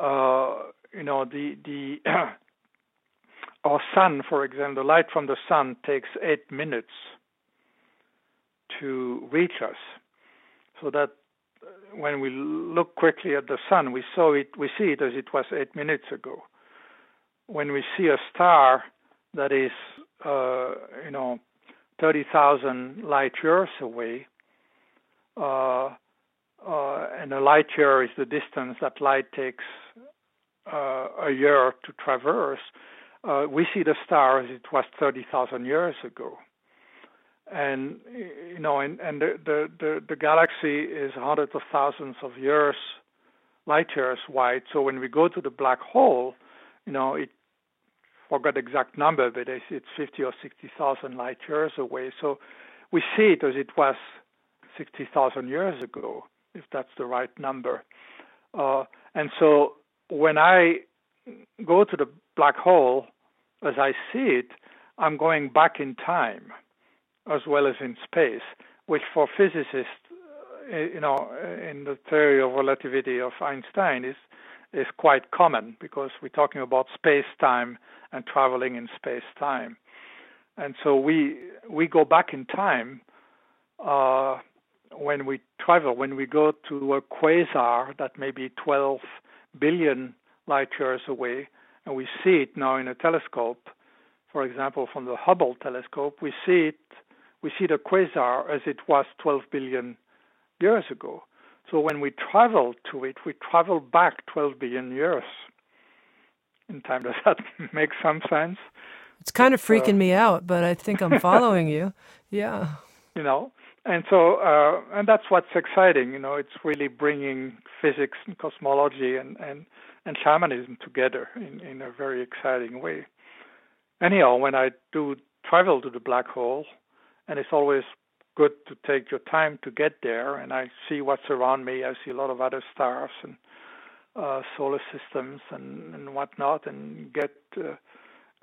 uh, you know the the our sun, for example, the light from the sun takes eight minutes to reach us, so that uh, when we look quickly at the sun, we saw it, we see it as it was eight minutes ago when we see a star that is, uh, you know, 30,000 light years away, uh, uh, and a light year is the distance that light takes uh, a year to traverse, uh, we see the star as it was 30,000 years ago. And you know, and, and the, the, the, the galaxy is hundreds of thousands of years, light years wide. So when we go to the black hole, you know, it forgot the exact number, but it's 50 or 60,000 light years away. So we see it as it was 60,000 years ago, if that's the right number. Uh, and so when I go to the black hole, as I see it, I'm going back in time as well as in space, which for physicists, uh, you know, in the theory of relativity of Einstein is is quite common because we're talking about space time and traveling in space time. And so we we go back in time uh, when we travel, when we go to a quasar that may be 12 billion light years away, and we see it now in a telescope, for example, from the Hubble telescope, we see it, we see the quasar as it was 12 billion years ago. So when we travel to it, we travel back 12 billion years in time. Does that make some sense? It's kind of freaking uh, me out, but I think I'm following you. Yeah. You know, and so uh, and that's what's exciting. You know, it's really bringing physics and cosmology and and and shamanism together in in a very exciting way. Anyhow, when I do travel to the black hole, and it's always good to take your time to get there. And I see what's around me. I see a lot of other stars and uh, solar systems and, and whatnot, and get uh,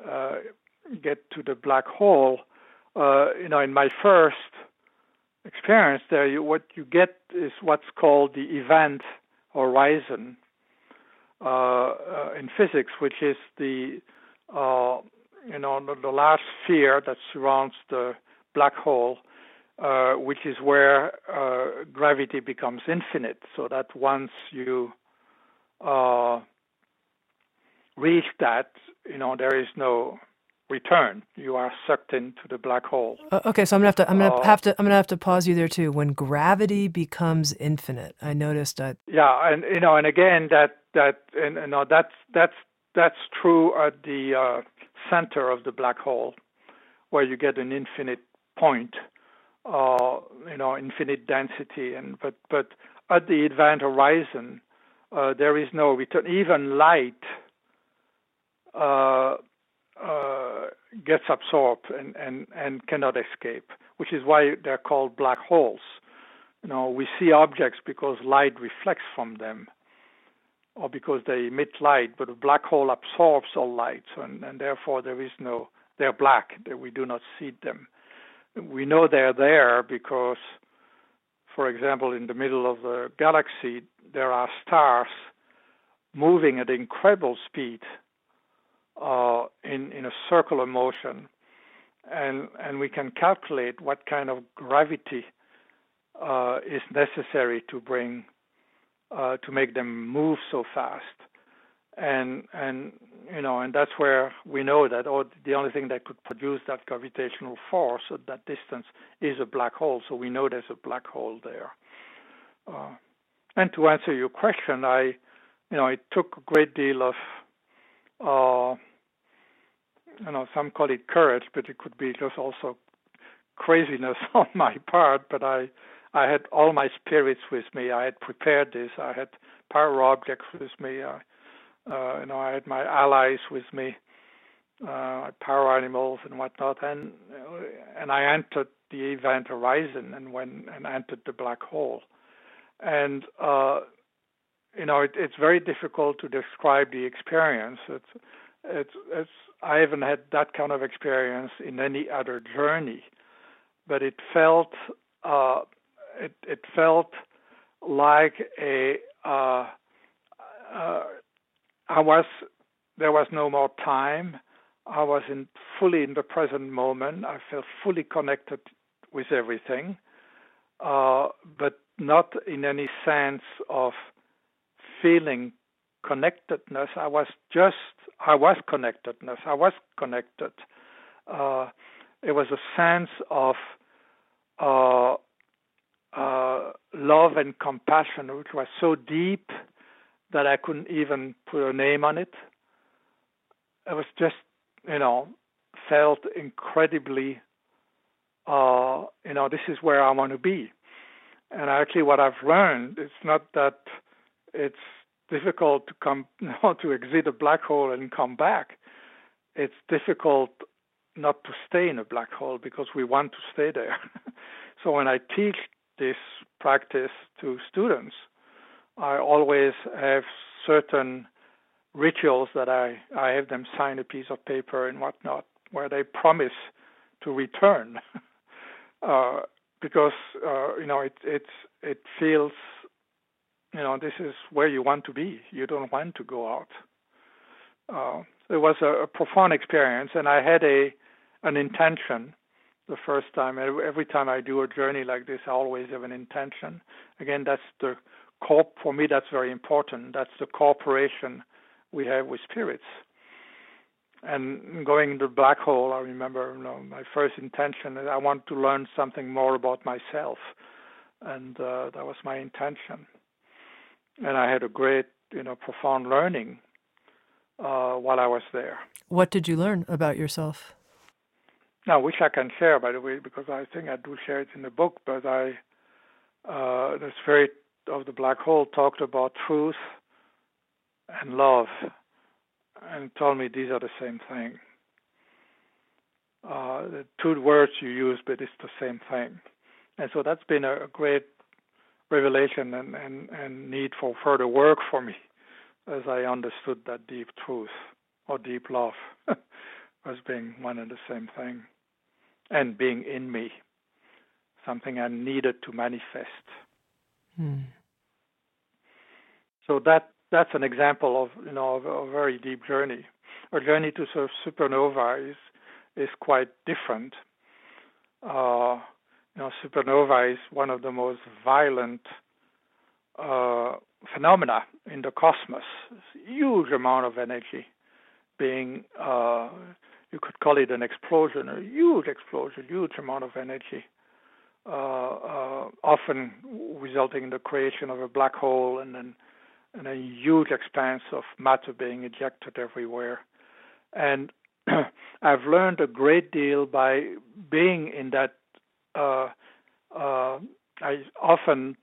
uh, get to the black hole. Uh, you know, in my first experience there, you, what you get is what's called the event horizon uh, uh, in physics, which is the uh, you know the, the large sphere that surrounds the black hole uh, which is where uh, gravity becomes infinite, so that once you uh, reach that, you know, there is no return. You are sucked into the black hole. Uh, okay, so I'm gonna have to I'm gonna uh, have to I'm gonna have to pause you there too. When gravity becomes infinite, I noticed that. Yeah, and you know, and again, that that and you know that's that's that's true at the uh, center of the black hole, where you get an infinite point uh, you know, infinite density. And but but at the event horizon, uh, there is no return. Even light uh, uh, gets absorbed and, and, and cannot escape, which is why they're called black holes. You know, we see objects because light reflects from them. or because they emit light, but a black hole absorbs all light, and, and therefore there is no, they're black, we do not see them. We know they're there because, for example, in the middle of the galaxy, there are stars moving at incredible speed uh, in, in a circular motion. And, and we can calculate what kind of gravity uh, is necessary to bring uh, to make them move so fast. And and you know, and that's where we know that or the only thing that could produce that gravitational force at that distance is a black hole. So we know there's a black hole there. Uh, and to answer your question, I, you know, it took a great deal of, uh, you know, some call it courage, but it could be just also craziness on my part. But I, I had all my spirits with me. I had prepared this. I had power objects with me. I, uh, you know, I had my allies with me, uh, power animals and whatnot, and and I entered the event horizon and when and entered the black hole, and uh, you know, it, it's very difficult to describe the experience. It's it's it's I haven't had that kind of experience in any other journey, but it felt uh, it, it felt like a uh, uh, I was there was no more time. I was in fully in the present moment. I felt fully connected with everything, uh, but not in any sense of feeling connectedness. I was just I was connectedness. I was connected. Uh, it was a sense of uh, uh, love and compassion, which was so deep that I couldn't even put a name on it. It was just, you know, felt incredibly, uh, you know, this is where I want to be. And actually, what I've learned is not that it's difficult to come, you know, to exit a black hole and come back. It's difficult not to stay in a black hole because we want to stay there. so when I teach this practice to students, I always have certain rituals that I, I have them sign a piece of paper and whatnot where they promise to return uh, because uh, you know it it's it feels you know this is where you want to be you don't want to go out uh, it was a, a profound experience and I had a an intention the first time. Every time I do a journey like this, I always have an intention. Again, that's the corp for me. That's very important. That's the cooperation we have with spirits. And going into the black hole, I remember you know, my first intention is I want to learn something more about myself, and uh, that was my intention. And I had a great, you know, profound learning uh, while I was there. What did you learn about yourself? Now, which I can share, by the way, because I think I do share it in the book. But I, uh, the spirit of the black hole talked about truth and love, and told me these are the same thing. Uh, the two words you use, but it's the same thing. And so that's been a, a great revelation and, and, and need for further work for me as I understood that deep truth or deep love as being one and the same thing and being in me, something I needed to manifest. Hmm. So that that's an example of you know of a very deep journey. A journey to sort of supernova is is quite different. Uh, you know, supernova is one of the most violent uh, phenomena in the cosmos. Huge amount of energy being uh, you could call it an explosion, a huge explosion, huge amount of energy, uh, uh, often resulting in the creation of a black hole and then and a huge expanse of matter being ejected everywhere. And I've learned a great deal by being in that. Uh, uh, I often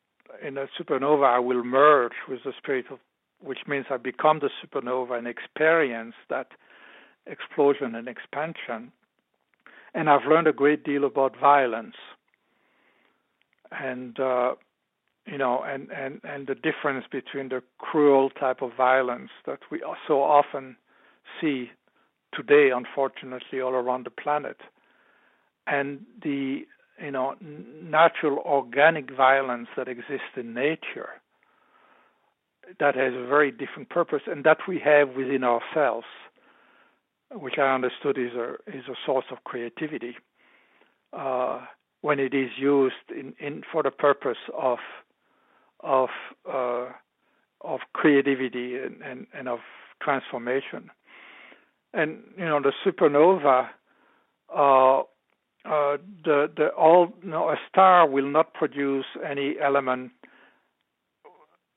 in a supernova I will merge with the spirit of, which means I become the supernova and experience that explosion and expansion. And I've learned a great deal about violence. And uh, you know, and, and, and the difference between the cruel type of violence that we so often see today, unfortunately, all around the planet, and the you know natural organic violence that exists in nature that has a very different purpose and that we have within ourselves which i understood is a is a source of creativity. Uh, when it is used in, in for the purpose of of uh, of creativity and, and, and of transformation. And you know the supernova uh, uh, the the all you know, a star will not produce any element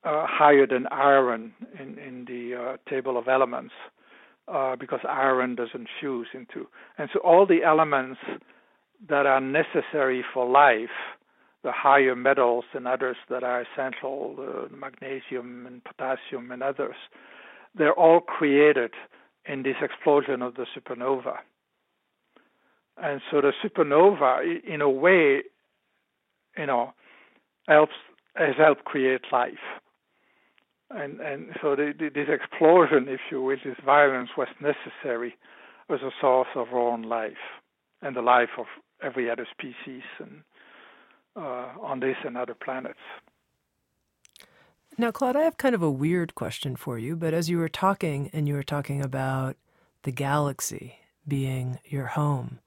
uh, higher than iron in in the uh, table of elements uh, because iron doesn't fuse into. And so all the elements that are necessary for life the higher metals and others that are essential magnesium and potassium and others they're all created in this explosion of the supernova and so the supernova, in a way, you know, helps has helped create life. And and so the, the, this explosion, if you will, this violence was necessary as a source of our own life and the life of every other species and uh, on this and other planets. Now, Claude, I have kind of a weird question for you, but as you were talking and you were talking about the galaxy being your home,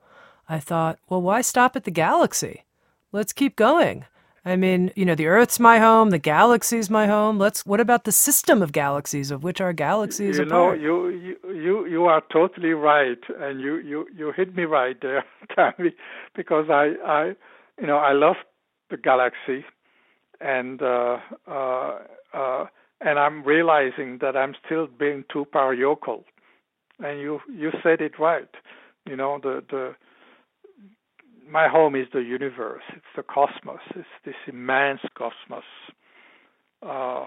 I thought, well, why stop at the galaxy? Let's keep going. I mean, you know, the Earth's my home, the galaxy's my home. Let's. What about the system of galaxies, of which our galaxy is you a know, part? You you you you are totally right, and you you you hit me right there, Tami, because I I you know I love the galaxy, and uh, uh, uh, and I'm realizing that I'm still being too parochial, and you you said it right. You know the the my home is the universe. It's the cosmos. It's this immense cosmos, uh,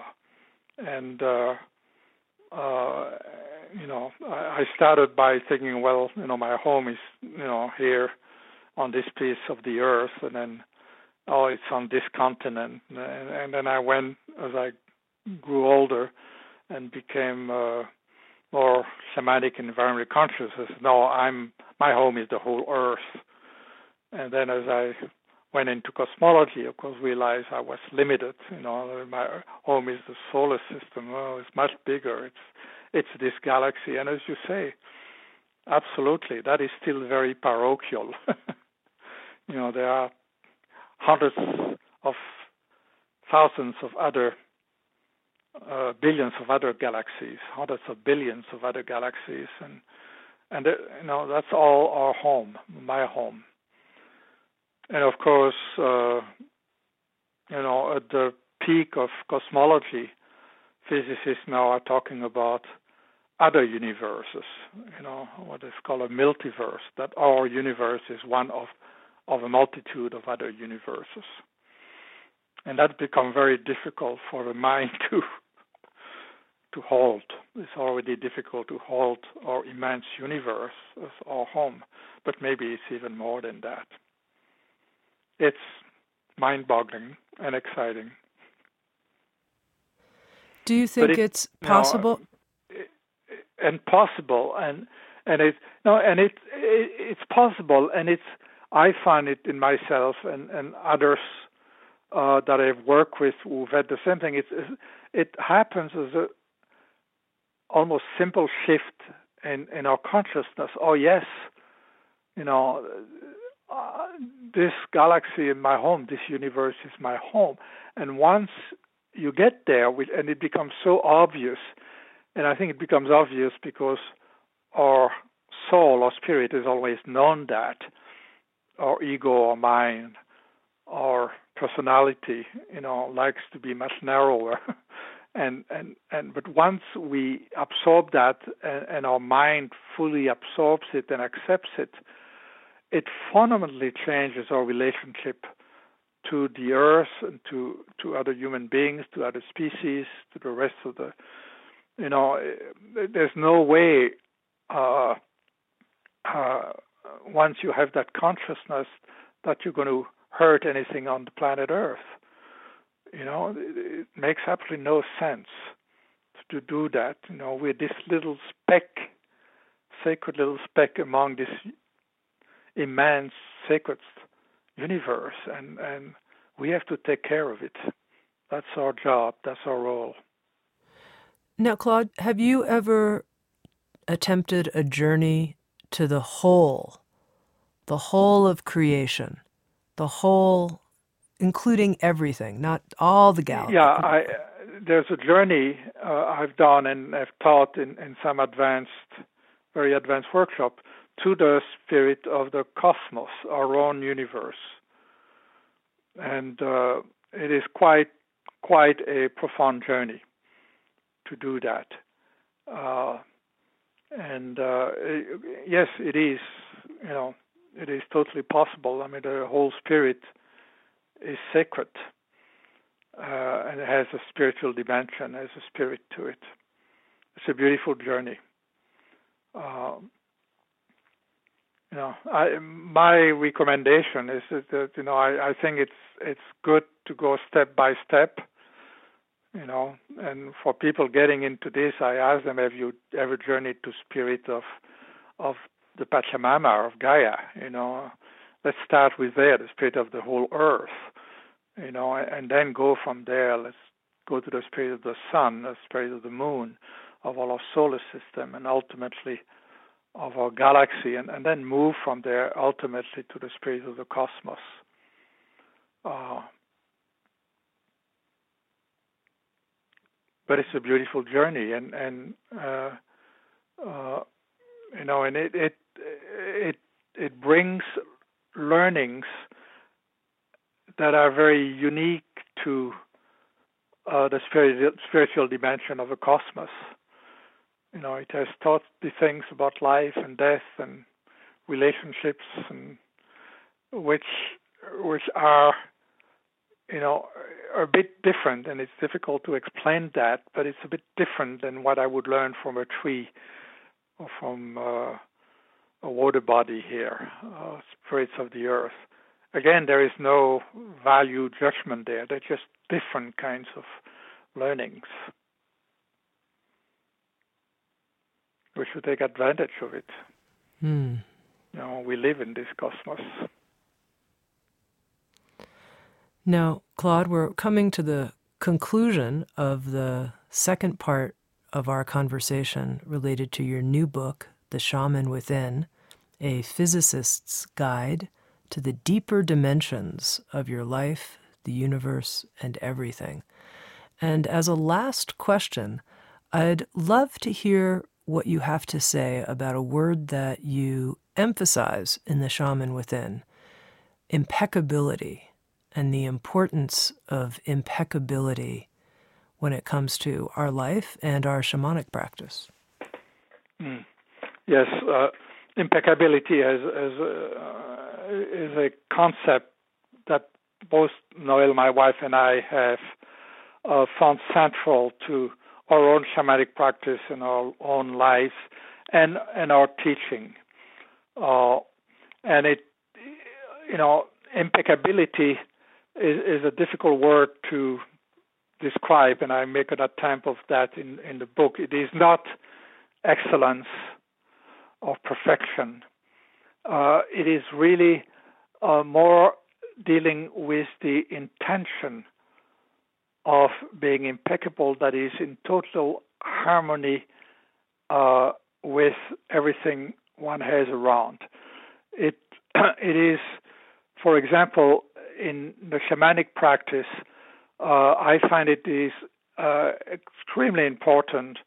and uh, uh, you know, I, I started by thinking, well, you know, my home is you know here on this piece of the earth, and then oh, it's on this continent, and, and then I went as I grew older and became uh, more shamanic and environmentally conscious. As no, I'm my home is the whole earth and then as I went into cosmology, of course, realized I was limited. You know, my home is the solar system. Well, it's much bigger. It's it's this galaxy, and as you say, absolutely, that is still very parochial. you know, there are hundreds of thousands of other uh, billions of other galaxies, hundreds of billions of other galaxies, and and uh, you know that's all our home, my home and of course, uh, you know, at the peak of cosmology, physicists now are talking about other universes. You know, what is called a multiverse. That our universe is one of of a multitude of other universes, and that become very difficult for the mind to to hold. It's already difficult to hold our immense universe as our home, but maybe it's even more than that it's mind-boggling and exciting. Do you think it, it's possible? Know, and possible, and and it no, and it, it it's possible, and it's I find it in myself and and others uh, that I've worked with who've had the same thing. It's it happens as a almost simple shift in in our consciousness. Oh yes, you know uh, this galaxy in my home, this universe is my home. And once you get there, and it becomes so obvious, and I think it becomes obvious because our soul or spirit has always known that, our ego or mind, our personality, you know, likes to be much narrower. and and and but once we absorb that and, and our mind fully absorbs it and accepts it, it fundamentally changes our relationship to the earth and to to other human beings, to other species, to the rest of the. You know, there's no way. Uh, uh, once you have that consciousness that you're going to hurt anything on the planet Earth, You know, it makes absolutely no sense to do that. You know, we're this little speck, sacred little speck among this immense sacred universe, and and we have to take care of it. That's our job. That's our role. Now, Claude, have you ever attempted a journey to the whole, the whole of creation, the whole, including everything, not all the galaxies? Yeah, I, there's a journey uh, I've done and I've taught in, in some advanced, very advanced workshop to the spirit of the cosmos, our own universe, and uh, it is quite quite a profound journey to do that. Uh, and uh, it, yes, it is. You know, it is totally possible. I mean, the whole spirit is sacred, uh, and it has a spiritual dimension, has a spirit to it. It's a beautiful journey. Um, you know, I, my recommendation is that you know I, I think it's it's good to go step by step you know and for people getting into this i ask them have you ever journeyed to spirit of of the pachamama of gaia? You know let's start with there the spirit of the whole earth you know and then go from there. Let's go to the spirit of the sun the spirit of the moon of all our solar system and ultimately of our galaxy and, and then move from there ultimately to the spirit of the cosmos uh, but it's a beautiful journey, and and uh, uh, you know, and it it it it brings learnings that are very unique to uh, the spiritual spiritual dimension of the cosmos. You know, it has taught me things about life and death and relationships, and which which are you know, a bit different, and it's difficult to explain that, but it's a bit different than what I would learn from a tree or from uh, a water body here, uh, spirits of the earth. Again, there is no value judgment there. They're just different kinds of learnings. We should take advantage of it. Hmm. You know, we live in this cosmos. Now, Claude, we're coming to the conclusion of the second part of our conversation related to your new book, The Shaman Within A Physicist's Guide to the Deeper Dimensions of Your Life, the Universe, and Everything. And as a last question, I'd love to hear what you have to say about a word that you emphasize in The Shaman Within impeccability and the importance of impeccability when it comes to our life and our shamanic practice. Mm. Yes, uh, impeccability as a, uh, is a concept that both Noelle, my wife, and I have uh, found central to our own shamanic practice and our own lives and and our teaching. Uh, and it, you know, impeccability is, is a difficult word to describe, and I make an attempt of that in, in the book. It is not excellence of perfection. Uh, it is really uh, more dealing with the intention of being impeccable that is in total harmony uh, with everything one has around. It it is, for example, in the shamanic practice, uh, I find it is uh, extremely important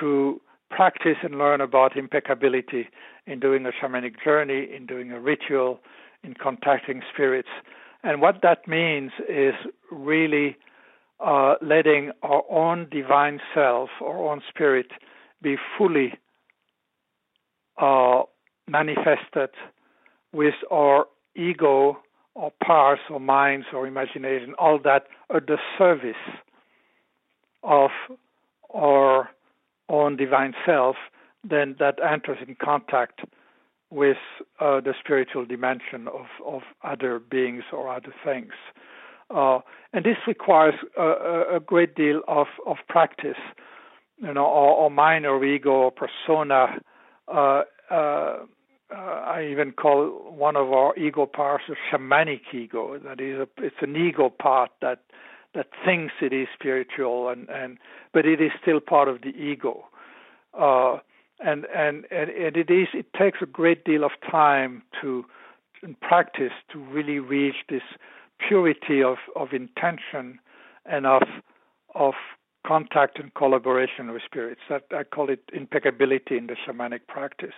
to practice and learn about impeccability in doing a shamanic journey, in doing a ritual, in contacting spirits. And what that means is really uh, letting our own divine self, our own spirit, be fully uh, manifested with our ego or parts or minds or imagination, all that at the service of our own divine self, then that enters in contact with uh, the spiritual dimension of, of other beings or other things. Uh, and this requires a, a, great deal of, of practice, you know, or, or mind or ego or persona. Uh, uh, uh, I even call one of our ego parts a shamanic ego. That is, a, it's an ego part that that thinks it is spiritual, and, and but it is still part of the ego. Uh, and, and and and it is it takes a great deal of time to practice to really reach this purity of, of intention and of of contact and collaboration with spirits. That I call it impeccability in the shamanic practice.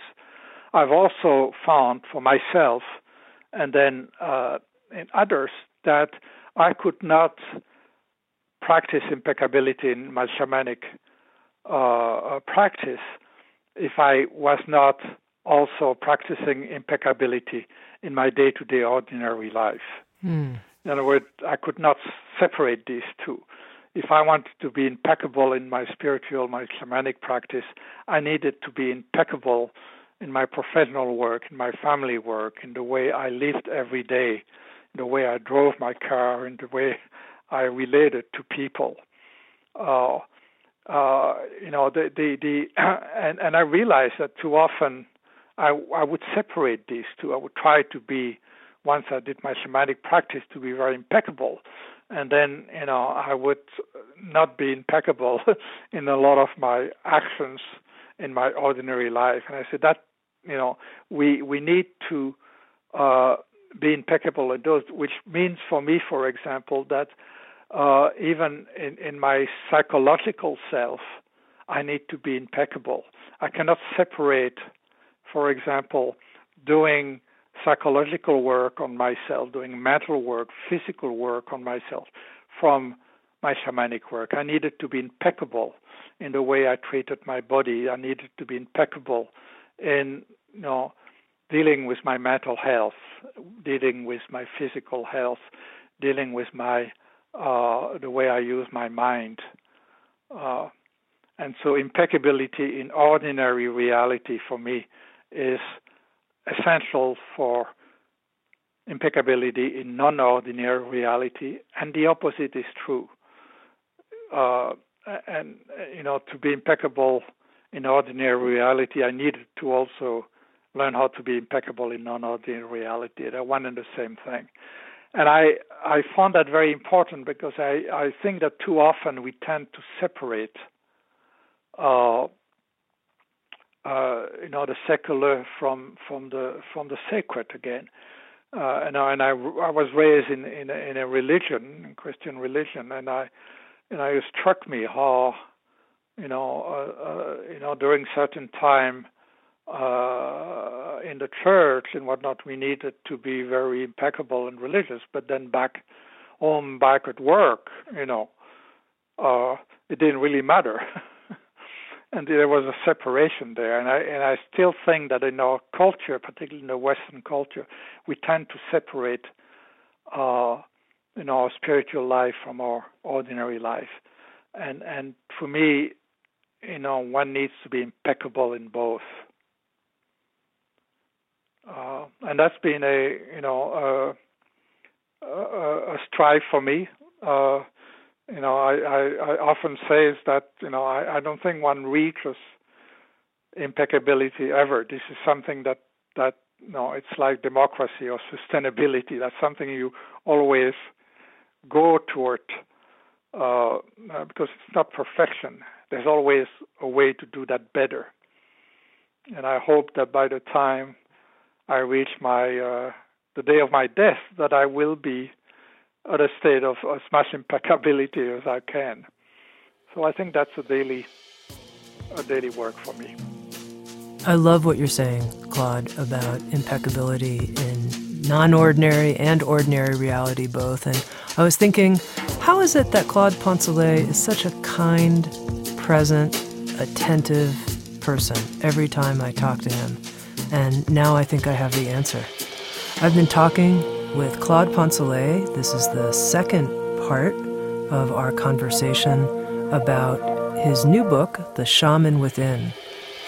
I've also found for myself and then uh, in others that I could not practice impeccability in my shamanic uh, uh, practice if I was not also practicing impeccability in my day to day ordinary life. Mm. In other words, I could not separate these two. If I wanted to be impeccable in my spiritual, my shamanic practice, I needed to be impeccable in my professional work, in my family work, in the way I lived every day, in the way I drove my car, in the way I related to people. Uh, uh, you know, the the, the and and I realized that too often I I would separate these two. I would try to be once I did my shamanic practice to be very impeccable, and then you know I would not be impeccable in a lot of my actions in my ordinary life. And I said that you know we we need to uh, be impeccable in those, which means for me, for example, that uh, even in, in my psychological self, I need to be impeccable. I cannot separate, for example, doing psychological work on myself, doing mental work, physical work on myself from my shamanic work. I needed to be impeccable in the way I treated my body. I needed to be impeccable in you know dealing with my mental health, dealing with my physical health, dealing with my uh, the way I use my mind. Uh, and so impeccability in ordinary reality for me is essential for impeccability in non-ordinary reality, and the opposite is true. Uh, and you know, to be impeccable in ordinary reality, I needed to also learn how to be impeccable in non-ordinary reality. They're one and the same thing and I I found that very important because I I think that too often we tend to separate uh, uh, you know the secular from from the from the sacred again. Uh, and, I, and I, I was raised in in a, in a religion, Christian religion, and I know it struck me how you know uh, uh, you know during certain time uh, in the church and whatnot, we needed to be very impeccable and religious. But then back home, back at work, you know, uh, it didn't really matter. and there was a separation there. And I and I still think that in our culture, particularly in the Western culture, we tend to separate, uh, you know, our spiritual life from our ordinary life. And and for me, you know, one needs to be impeccable in both. Uh, and that's been a you know a, a, a strive for me. Uh, you know, I, I, I often say is that you know I, I don't think one reaches impeccability ever. This is something that that you know it's like democracy or sustainability. That's something you always go toward uh, because it's not perfection. There's always a way to do that better. And I hope that by the time I reach my uh, the day of my death that I will be at a state of as much impeccability as I can. So I think that's a daily a daily work for me. I love what you're saying, Claude, about impeccability in non-ordinary and ordinary reality both. And I was thinking, how is it that Claude Poncelet is such a kind, present, attentive person every time I talk to him? and now I think I have the answer. I've been talking with Claude Poncelet. This is the second part of our conversation about his new book, The Shaman Within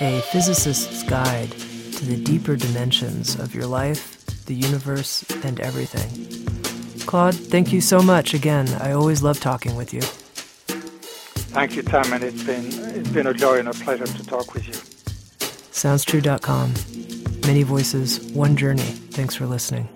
A Physicist's Guide to the Deeper Dimensions of Your Life, the Universe, and Everything. Claude, thank you so much again. I always love talking with you. Thank you, Tam, and it's been it's been a joy and a pleasure to talk with you. SoundsTrue.com. Many voices, one journey. Thanks for listening.